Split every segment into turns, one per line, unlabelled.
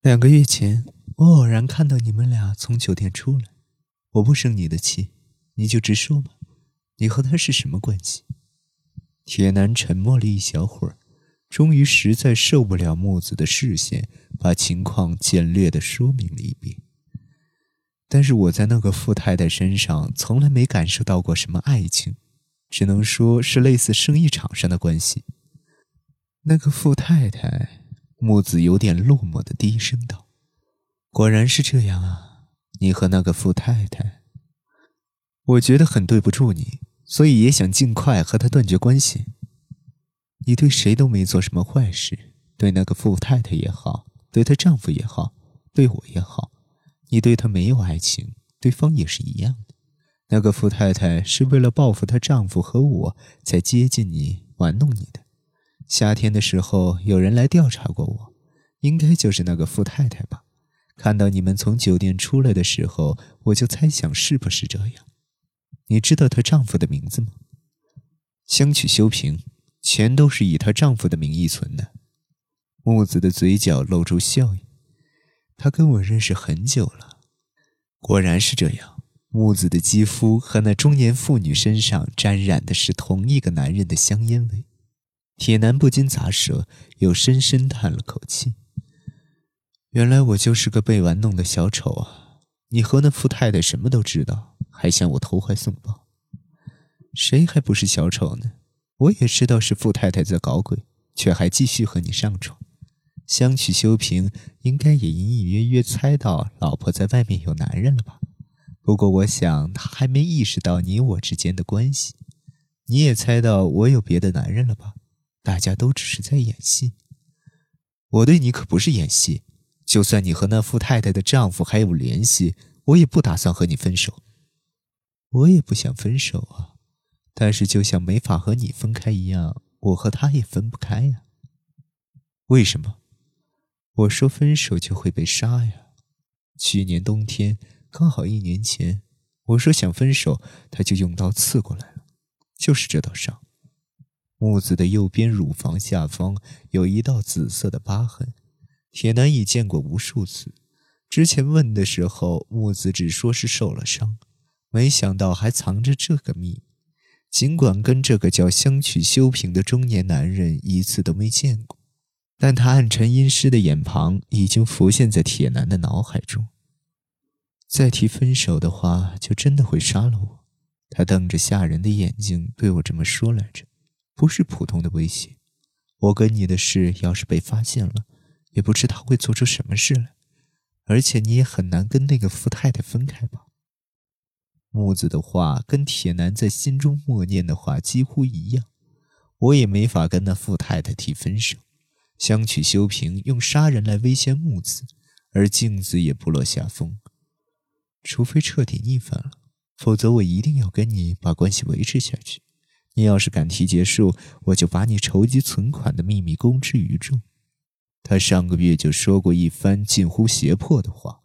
两个月前，我偶然看到你们俩从酒店出来，我不生你的气，你就直说吧，你和他是什么关系？铁男沉默了一小会儿，终于实在受不了木子的视线，把情况简略的说明了一遍。但是我在那个富太太身上从来没感受到过什么爱情，只能说是类似生意场上的关系。那个富太太，木子有点落寞的低声道：“果然是这样啊，你和那个富太太，我觉得很对不住你，所以也想尽快和她断绝关系。你对谁都没做什么坏事，对那个富太太也好，对她丈夫也好，对我也好。”你对她没有爱情，对方也是一样的。那个富太太是为了报复她丈夫和我才接近你、玩弄你的。夏天的时候，有人来调查过我，应该就是那个富太太吧？看到你们从酒店出来的时候，我就猜想是不是这样。你知道她丈夫的名字吗？相取修平，钱都是以她丈夫的名义存的。木子的嘴角露出笑意。他跟我认识很久了，果然是这样。木子的肌肤和那中年妇女身上沾染的是同一个男人的香烟味。铁男不禁咂舌，又深深叹了口气。原来我就是个被玩弄的小丑啊！你和那富太太什么都知道，还向我投怀送抱。谁还不是小丑呢？我也知道是富太太在搞鬼，却还继续和你上床。相取修平应该也隐隐约约猜到老婆在外面有男人了吧？不过我想他还没意识到你我之间的关系。你也猜到我有别的男人了吧？大家都只是在演戏。我对你可不是演戏。就算你和那富太太的丈夫还有联系，我也不打算和你分手。我也不想分手啊，但是就像没法和你分开一样，我和他也分不开呀。为什么？我说分手就会被杀呀！去年冬天刚好一年前，我说想分手，他就用刀刺过来了，就是这道伤。木子的右边乳房下方有一道紫色的疤痕，铁男已见过无数次。之前问的时候，木子只说是受了伤，没想到还藏着这个秘密。尽管跟这个叫相取修平的中年男人一次都没见过。但他暗沉阴湿的眼庞已经浮现在铁男的脑海中。再提分手的话，就真的会杀了我。他瞪着吓人的眼睛对我这么说来着，不是普通的威胁。我跟你的事要是被发现了，也不知他会做出什么事来。而且你也很难跟那个富太太分开吧？木子的话跟铁男在心中默念的话几乎一样。我也没法跟那富太太提分手。相取修平用杀人来威胁木子，而镜子也不落下风。除非彻底逆反了，否则我一定要跟你把关系维持下去。你要是敢提结束，我就把你筹集存款的秘密公之于众。他上个月就说过一番近乎胁迫的话。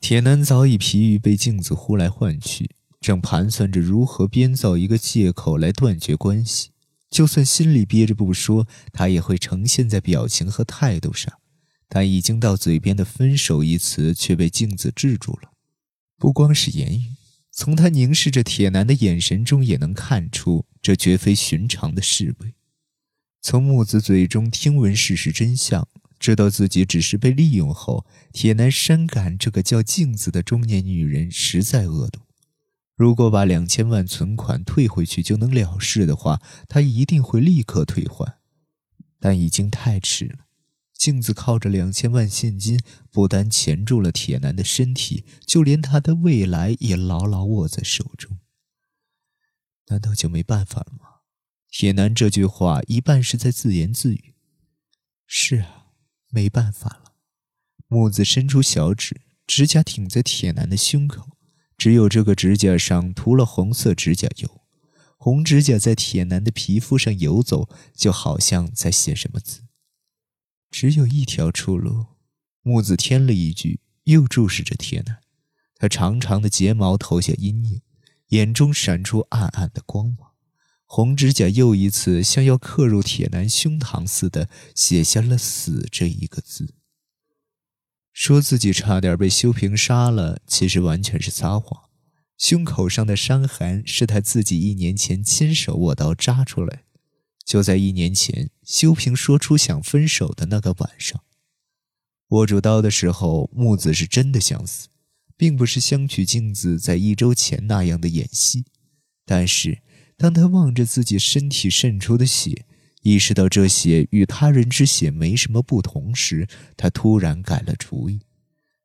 铁男早已疲于被镜子呼来唤去，正盘算着如何编造一个借口来断绝关系。就算心里憋着不说，他也会呈现在表情和态度上。但已经到嘴边的“分手”一词却被镜子制住了。不光是言语，从他凝视着铁男的眼神中也能看出，这绝非寻常的示威。从木子嘴中听闻事实真相，知道自己只是被利用后，铁男深感这个叫镜子的中年女人实在恶毒。如果把两千万存款退回去就能了事的话，他一定会立刻退还，但已经太迟了。镜子靠着两千万现金，不单钳住了铁男的身体，就连他的未来也牢牢握在手中。难道就没办法了吗？铁男这句话一半是在自言自语。是啊，没办法了。木子伸出小指，指甲挺在铁男的胸口。只有这个指甲上涂了红色指甲油，红指甲在铁男的皮肤上游走，就好像在写什么字。只有一条出路，木子添了一句，又注视着铁男。他长长的睫毛投下阴影，眼中闪出暗暗的光芒。红指甲又一次像要刻入铁男胸膛似的写下了“死”这一个字。说自己差点被修平杀了，其实完全是撒谎。胸口上的伤痕是他自己一年前亲手握刀扎出来。就在一年前，修平说出想分手的那个晚上，握住刀的时候，木子是真的想死，并不是相取镜子在一周前那样的演戏。但是，当他望着自己身体渗出的血，意识到这血与他人之血没什么不同时，他突然改了主意。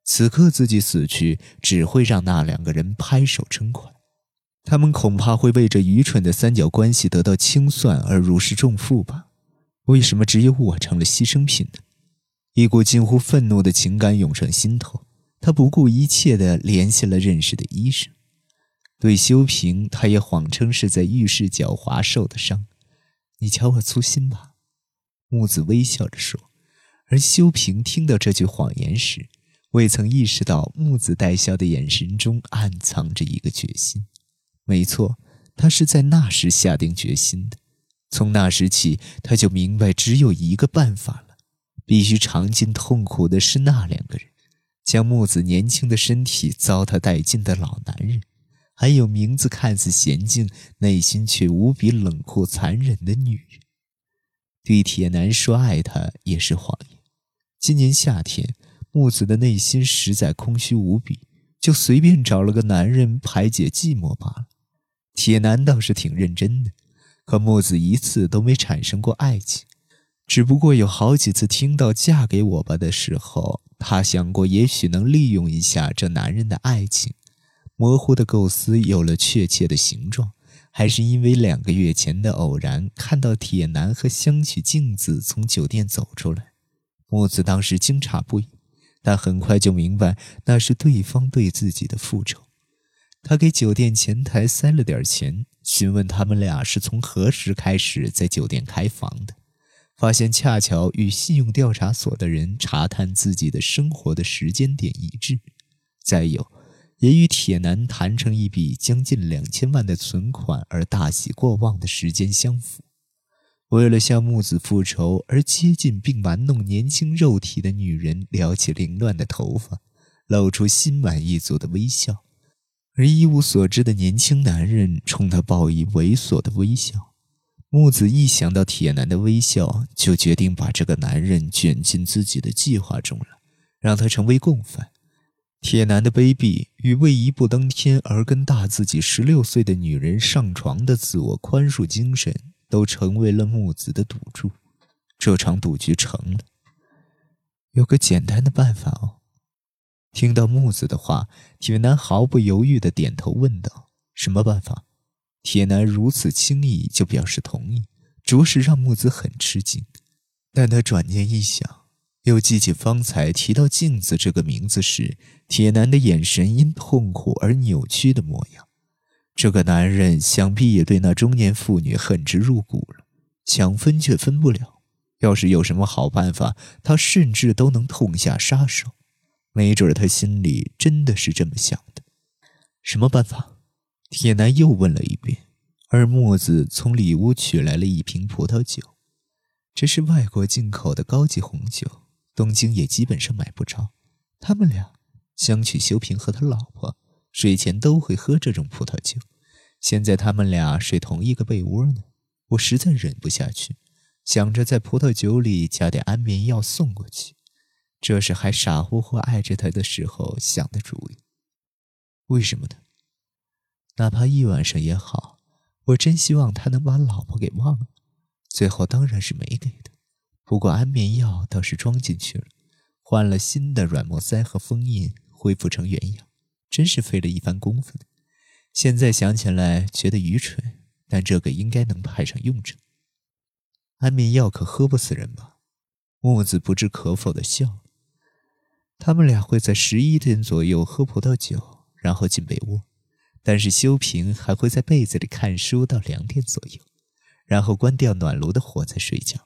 此刻自己死去，只会让那两个人拍手称快，他们恐怕会为这愚蠢的三角关系得到清算而如释重负吧？为什么只有我成了牺牲品呢？一股近乎愤怒的情感涌上心头，他不顾一切地联系了认识的医生，对修平，他也谎称是在浴室狡猾受的伤。你瞧我粗心吧？木子微笑着说，而修平听到这句谎言时。未曾意识到，木子带笑的眼神中暗藏着一个决心。没错，他是在那时下定决心的。从那时起，他就明白只有一个办法了：必须尝尽痛苦的是那两个人，将木子年轻的身体糟蹋殆尽的老男人，还有名字看似娴静，内心却无比冷酷残忍的女人。对铁男说爱他也是谎言。今年夏天。木子的内心实在空虚无比，就随便找了个男人排解寂寞罢了。铁男倒是挺认真的，可木子一次都没产生过爱情，只不过有好几次听到“嫁给我吧”的时候，他想过也许能利用一下这男人的爱情。模糊的构思有了确切的形状，还是因为两个月前的偶然，看到铁男和香取镜子从酒店走出来，木子当时惊诧不已。但很快就明白，那是对方对自己的复仇。他给酒店前台塞了点钱，询问他们俩是从何时开始在酒店开房的，发现恰巧与信用调查所的人查探自己的生活的时间点一致。再有，也与铁男谈成一笔将近两千万的存款而大喜过望的时间相符。为了向木子复仇而接近并玩弄年轻肉体的女人，撩起凌乱的头发，露出心满意足的微笑；而一无所知的年轻男人冲他报以猥琐的微笑。木子一想到铁男的微笑，就决定把这个男人卷进自己的计划中了，让他成为共犯。铁男的卑鄙与为一步登天而跟大自己十六岁的女人上床的自我宽恕精神。都成为了木子的赌注，这场赌局成了。有个简单的办法哦。听到木子的话，铁男毫不犹豫地点头问道：“什么办法？”铁男如此轻易就表示同意，着实让木子很吃惊。但他转念一想，又记起方才提到镜子这个名字时，铁男的眼神因痛苦而扭曲的模样。这个男人想必也对那中年妇女恨之入骨了，想分却分不了。要是有什么好办法，他甚至都能痛下杀手。没准他心里真的是这么想的。什么办法？铁男又问了一遍。而墨子从里屋取来了一瓶葡萄酒，这是外国进口的高级红酒，东京也基本上买不着。他们俩，相取修平和他老婆。睡前都会喝这种葡萄酒，现在他们俩睡同一个被窝呢，我实在忍不下去，想着在葡萄酒里加点安眠药送过去。这是还傻乎乎爱着他的时候想的主意。为什么呢？哪怕一晚上也好，我真希望他能把老婆给忘了。最后当然是没给的，不过安眠药倒是装进去了，换了新的软膜塞和封印，恢复成原样。真是费了一番功夫的，现在想起来觉得愚蠢，但这个应该能派上用场。安眠药可喝不死人吧？木子不知可否的笑。他们俩会在十一点左右喝葡萄酒，然后进被窝，但是修平还会在被子里看书到两点左右，然后关掉暖炉的火再睡觉。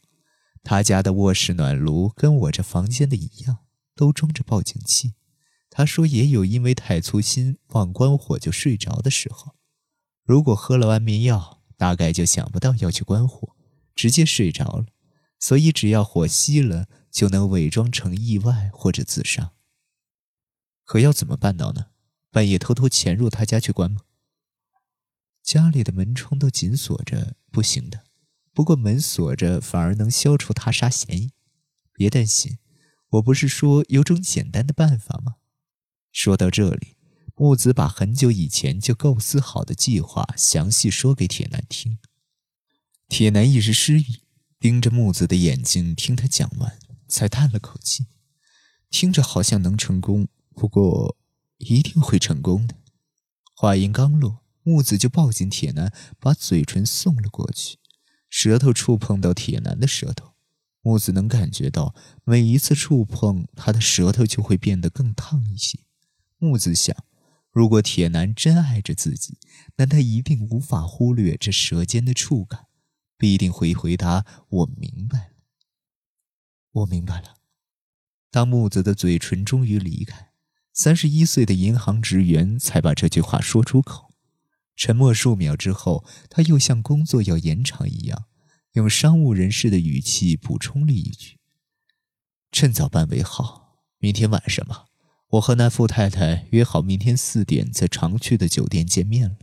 他家的卧室暖炉跟我这房间的一样，都装着报警器。他说：“也有因为太粗心忘关火就睡着的时候，如果喝了安眠药，大概就想不到要去关火，直接睡着了。所以只要火熄了，就能伪装成意外或者自杀。可要怎么办到呢？半夜偷偷潜入他家去关吗？家里的门窗都紧锁着，不行的。不过门锁着反而能消除他杀嫌疑。别担心，我不是说有种简单的办法吗？说到这里，木子把很久以前就构思好的计划详细说给铁男听。铁男一时失语，盯着木子的眼睛听他讲完，才叹了口气，听着好像能成功，不过一定会成功的。话音刚落，木子就抱紧铁男，把嘴唇送了过去，舌头触碰到铁男的舌头，木子能感觉到每一次触碰，他的舌头就会变得更烫一些。木子想，如果铁男真爱着自己，那他一定无法忽略这舌尖的触感。必定会回答：“我明白了，我明白了。”当木子的嘴唇终于离开，三十一岁的银行职员才把这句话说出口。沉默数秒之后，他又像工作要延长一样，用商务人士的语气补充了一句：“趁早办为好。明天晚上吧，我和那富太太约好明天四点在常去的酒店见面了。”